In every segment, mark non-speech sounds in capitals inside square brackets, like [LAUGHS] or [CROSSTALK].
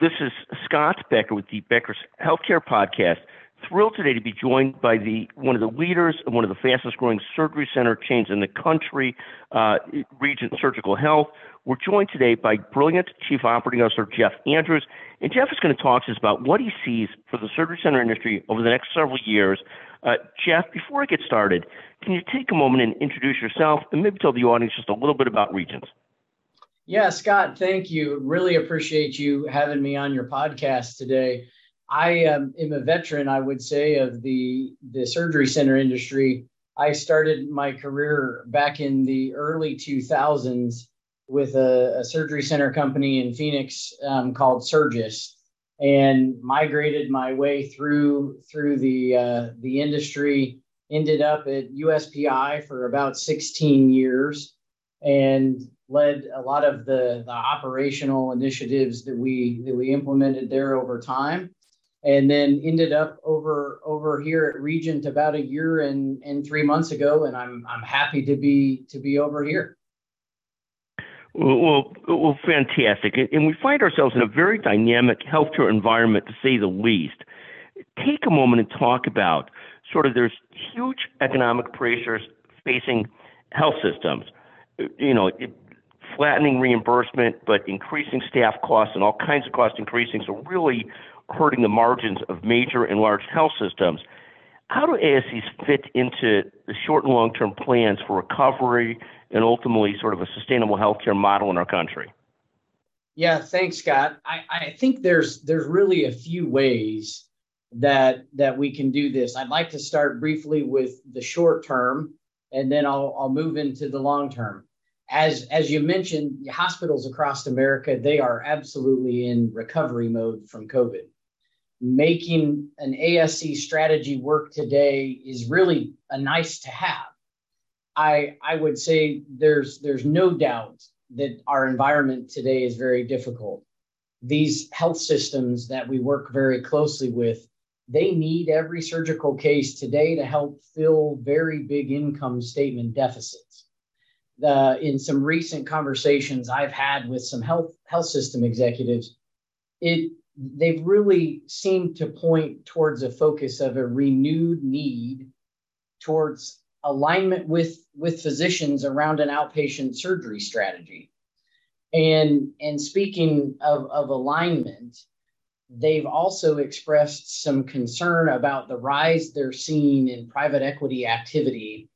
This is Scott Becker with the Becker's Healthcare Podcast. Thrilled today to be joined by the one of the leaders of one of the fastest growing surgery center chains in the country, uh, Regent Surgical Health. We're joined today by brilliant Chief Operating Officer Jeff Andrews, and Jeff is going to talk to us about what he sees for the surgery center industry over the next several years. Uh, Jeff, before I get started, can you take a moment and introduce yourself and maybe tell the audience just a little bit about Regent? Yeah, Scott, thank you. Really appreciate you having me on your podcast today. I um, am a veteran, I would say, of the, the surgery center industry. I started my career back in the early 2000s with a, a surgery center company in Phoenix um, called Surgis and migrated my way through through the uh, the industry. Ended up at USPI for about 16 years, and led a lot of the, the operational initiatives that we that we implemented there over time and then ended up over over here at regent about a year and and three months ago and i'm i'm happy to be to be over here well, well, fantastic. And we find ourselves in a very dynamic healthcare environment, to say the least. Take a moment and talk about sort of there's huge economic pressures facing health systems. You know, flattening reimbursement, but increasing staff costs and all kinds of cost increasing, so really hurting the margins of major and large health systems. How do ASCs fit into the short and long term plans for recovery and ultimately sort of a sustainable healthcare model in our country? Yeah, thanks, Scott. I, I think there's there's really a few ways that that we can do this. I'd like to start briefly with the short term, and then I'll I'll move into the long term as as you mentioned, hospitals across America they are absolutely in recovery mode from COVID. Making an ASC strategy work today is really a nice to have. I I would say there's there's no doubt that our environment today is very difficult. These health systems that we work very closely with, they need every surgical case today to help fill very big income statement deficits the, in some recent conversations I've had with some health health system executives, it they've really seemed to point towards a focus of a renewed need towards alignment with with physicians around an outpatient surgery strategy. And and speaking of, of alignment, they've also expressed some concern about the rise they're seeing in private equity activity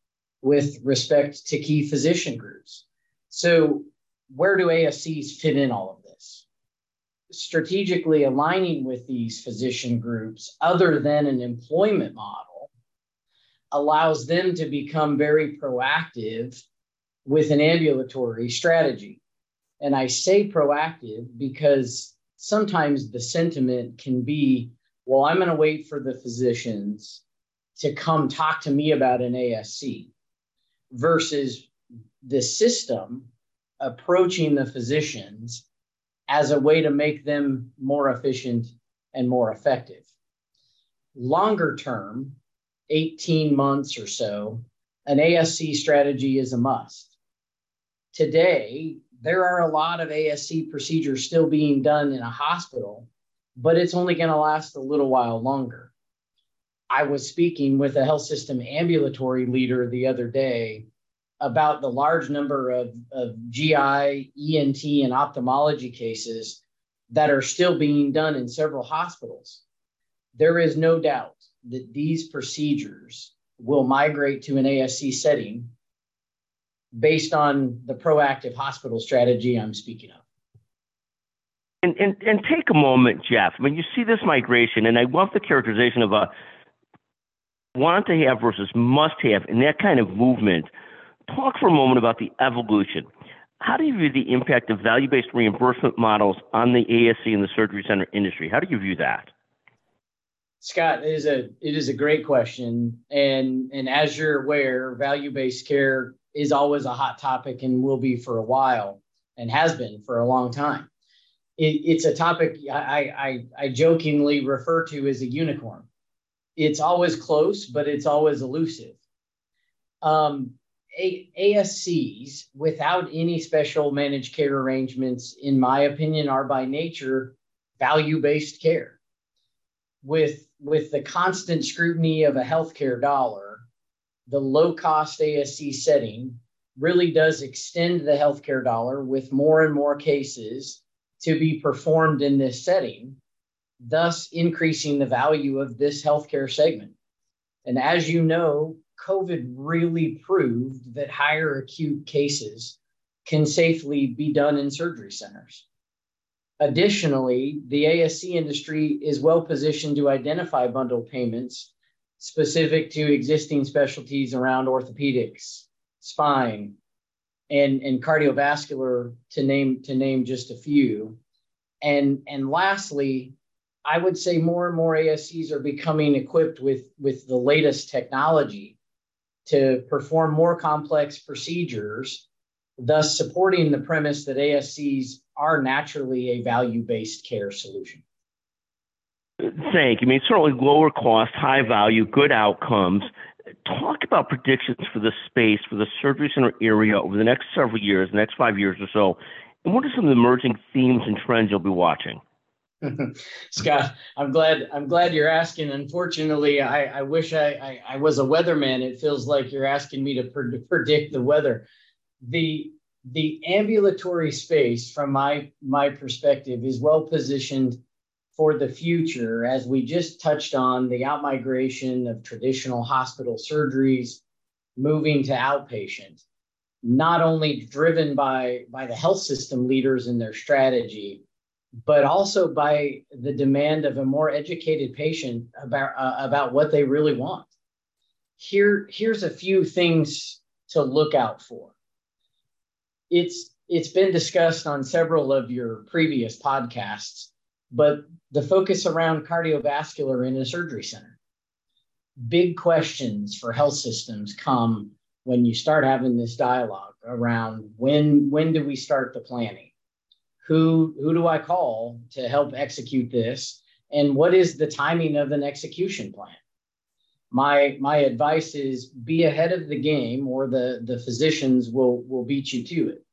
with respect to key physician groups. So, where do ASCs fit in all of this? Strategically aligning with these physician groups, other than an employment model, allows them to become very proactive with an ambulatory strategy. And I say proactive because sometimes the sentiment can be, well, I'm going to wait for the physicians to come talk to me about an ASC versus the system approaching the physicians as a way to make them more efficient and more effective. Longer term, 18 months or so, an ASC strategy is a must. Today, there are a lot of ASC procedures still being done in a hospital, but it's only going to last a little while longer. I was speaking with a health system ambulatory leader the other day about the large number of, of GI, ENT, and ophthalmology cases that are still being done in several hospitals. There is no doubt that these procedures will migrate to an ASC setting based on the proactive hospital strategy I'm speaking of. And, and, and take a moment, Jeff. When you see this migration, and I love the characterization of a want to have versus must have, and that kind of movement. Talk for a moment about the evolution. How do you view the impact of value based reimbursement models on the ASC and the surgery center industry? How do you view that? Scott, it is a it is a great question, and and as you're aware, value based care is always a hot topic and will be for a while, and has been for a long time. It, it's a topic I, I I jokingly refer to as a unicorn it's always close, but it's always elusive. Um, a- ASCs, without any special managed care arrangements, in my opinion, are by nature value-based care. With with the constant scrutiny of a healthcare dollar, the low-cost ASC setting really does extend the healthcare dollar with more and more cases to be performed in this setting, thus increasing the value of this healthcare segment. And as you know, COVID really proved that higher acute cases can safely be done in surgery centers. Additionally, the ASC industry is well positioned to identify bundle payments specific to existing specialties around orthopedics, spine, and, and cardiovascular to name to name just a few. And and lastly, I would say more and more ASCs are becoming equipped with with the latest technology to perform more complex procedures, thus supporting the premise that ASCs are naturally a value-based care solution. Thank you. I mean, certainly lower cost, high value, good outcomes talk about predictions for the space for the surgery center area over the next several years, the next five years or so, and what are some of the emerging themes and trends you'll be watching? [LAUGHS] Scott, I'm glad I'm glad you're asking. Unfortunately, I, I wish I, I, I, was a weatherman. It feels like you're asking me to pre- [LAUGHS] predict the weather. The the ambulatory space, from my my perspective, is well positioned for the future, as we just touched on the outmigration of traditional hospital surgeries moving to outpatient, not only driven by, by the health system leaders and their strategy, but also by the demand of a more educated patient about, uh, about what they really want. Here, here's a few things to look out for. It's, it's been discussed on several of your previous podcasts but the focus around cardiovascular in a surgery center. Big questions for health systems come when you start having this dialogue around when when do we start the planning? Who who do I call to help execute this? And what is the timing of an execution plan? My my advice is be ahead of the game or the, the physicians will will beat you to it.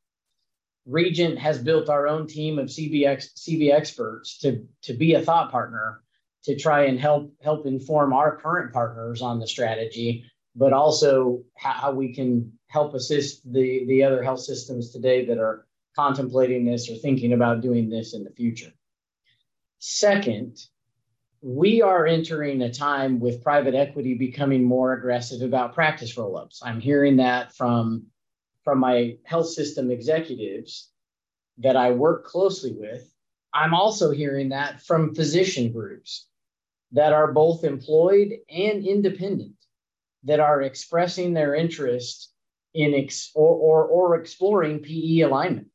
Regent has built our own team of CBX CV experts to, to be a thought partner to try and help help inform our current partners on the strategy, but also how we can help assist the, the other health systems today that are contemplating this or thinking about doing this in the future. Second, we are entering a time with private equity becoming more aggressive about practice roll ups. I'm hearing that from from my health system executives that I work closely with, I'm also hearing that from physician groups that are both employed and independent that are expressing their interest in ex- or, or, or exploring PE alignment.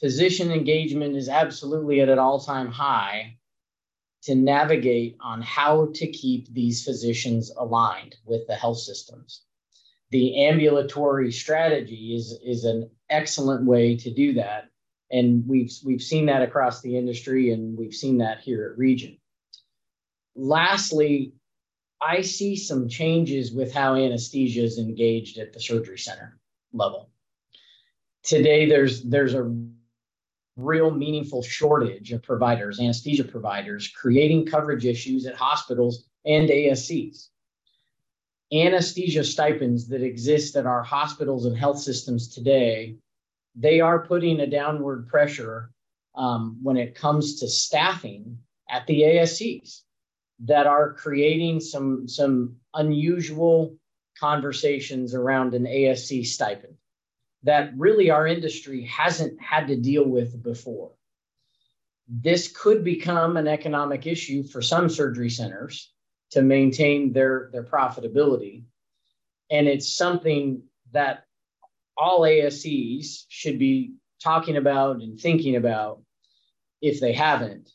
Physician engagement is absolutely at an all time high to navigate on how to keep these physicians aligned with the health systems. The ambulatory strategy is is an excellent way to do that. And we've we've seen that across the industry and we've seen that here at Regent. lastly i see some changes with how anesthesia is engaged at the surgery center level. Today there's there's a real meaningful shortage of providers anesthesia providers creating coverage issues at hospitals and ascs anesthesia stipends that exist at our hospitals and health systems today, they are putting a downward pressure um, when it comes to staffing at the ASCs that are creating some, some unusual conversations around an ASC stipend that really our industry hasn't had to deal with before. This could become an economic issue for some surgery centers to maintain their their profitability and it's something that all ASCs should be talking about and thinking about if they haven't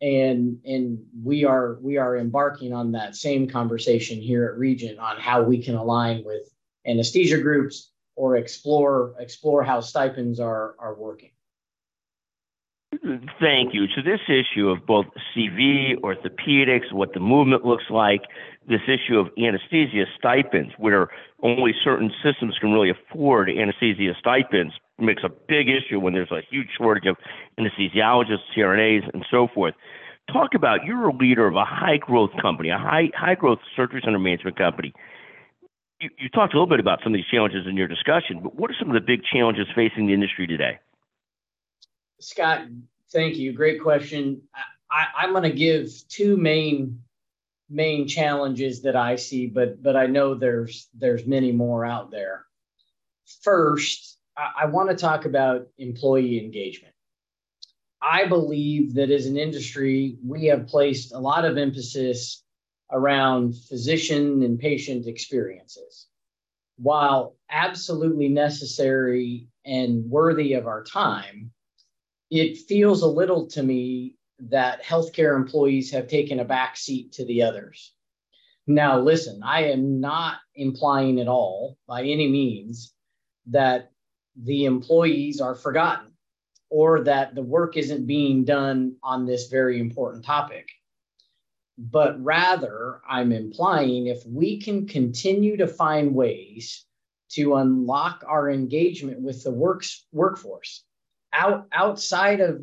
and and we are we are embarking on that same conversation here at Regent on how we can align with anesthesia groups or explore explore how stipends are are working Thank you. So this issue of both CV, orthopedics, what the movement looks like, this issue of anesthesia stipends, where only certain systems can really afford anesthesia stipends, makes a big issue when there's a huge shortage of anesthesiologists, CRNAs, and so forth. Talk about you're a leader of a high growth company, a high high growth surgery center management company. You, you talked a little bit about some of these challenges in your discussion, but what are some of the big challenges facing the industry today? Scott, thank you. Great question. I, am going to give two main main challenges that I see, but but I know there's there's many more out there. First, I, I want to talk about employee engagement. I believe that as an industry, we have placed a lot of emphasis around physician and patient experiences. While absolutely necessary and worthy of our time, it feels a little to me that healthcare employees have taken a back seat to the others. Now, listen, I am not implying at all by any means that the employees are forgotten or that the work isn't being done on this very important topic. But rather, I'm implying if we can continue to find ways to unlock our engagement with the works, workforce, out outside of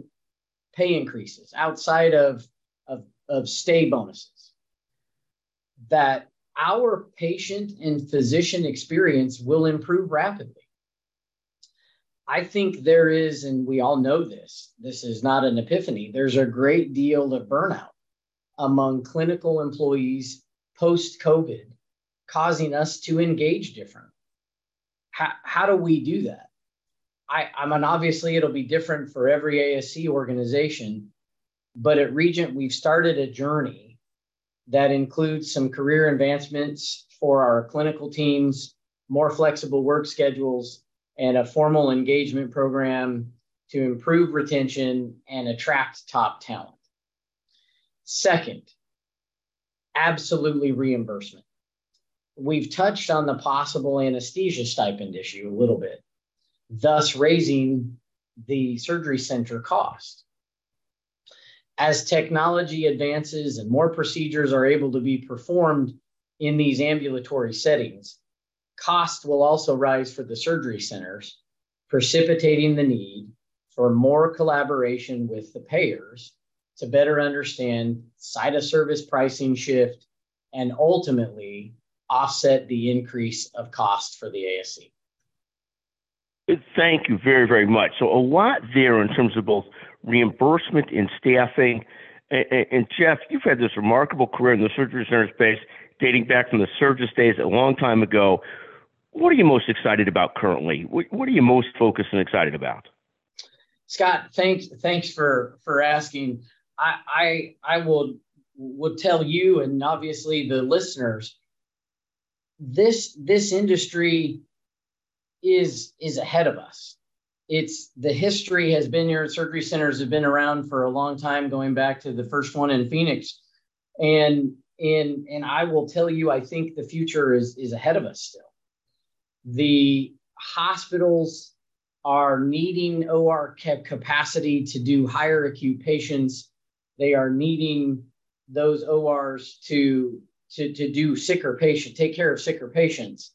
pay increases, outside of, of, of stay bonuses, that our patient and physician experience will improve rapidly. I think there is, and we all know this, this is not an epiphany, there's a great deal of burnout among clinical employees post COVID, causing us to engage different. How, how do we do that? I, I mean, obviously it'll be different for every ASC organization, but at Regent, we've started a journey that includes some career advancements for our clinical teams, more flexible work schedules, and a formal engagement program to improve retention and attract top talent. Second, absolutely reimbursement. We've touched on the possible anesthesia stipend issue a little bit thus raising the surgery center cost. As technology advances and more procedures are able to be performed in these ambulatory settings, cost will also rise for the surgery centers, precipitating the need for more collaboration with the payers to better understand site of service pricing shift and ultimately offset the increase of cost for the ASC. Thank you very, very much. So, a lot there in terms of both reimbursement and staffing. And, and, Jeff, you've had this remarkable career in the surgery center space dating back from the Surgis days a long time ago. What are you most excited about currently? What, what are you most focused and excited about? Scott, thanks thanks for for asking. I I, I will tell you and obviously the listeners this this industry is is ahead of us. It's the history has been here. Surgery centers have been around for a long time, going back to the first one in Phoenix, and and and I will tell you, I think the future is is ahead of us still. The hospitals are needing OR capacity to do higher acute patients. They are needing those ORs to to to do sicker patient, take care of sicker patients.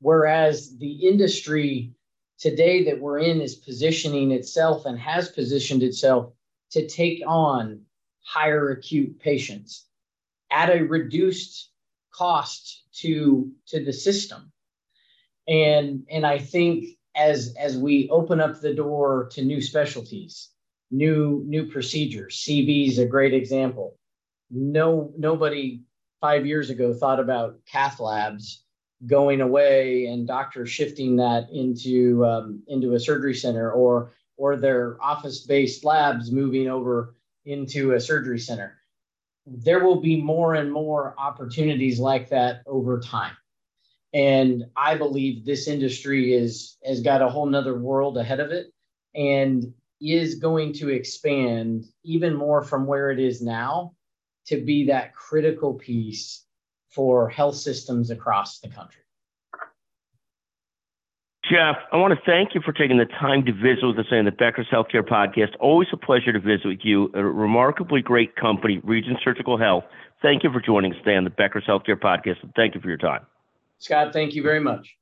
Whereas the industry today that we're in is positioning itself and has positioned itself to take on higher acute patients at a reduced cost to to the system and and i think as as we open up the door to new specialties new new procedures. Cv is a great example. No nobody five years ago thought about cath labs going away and doctors shifting that into um, into a surgery center or or their office-based labs moving over into a surgery center. There will be more and more opportunities like that over time. And i believe this industry is has got a whole nother world ahead of it. And is going to expand even more from where it is now to be that critical piece for health systems across the country. Jeff, I want to thank you for taking the time to visit with us on the Becker's Healthcare Podcast. Always a pleasure to visit with you. A remarkably great company, Regent Surgical Health. Thank you for joining us today on the Becker's Healthcare Podcast, and thank you for your time. Scott, thank you very much.